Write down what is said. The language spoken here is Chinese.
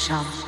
少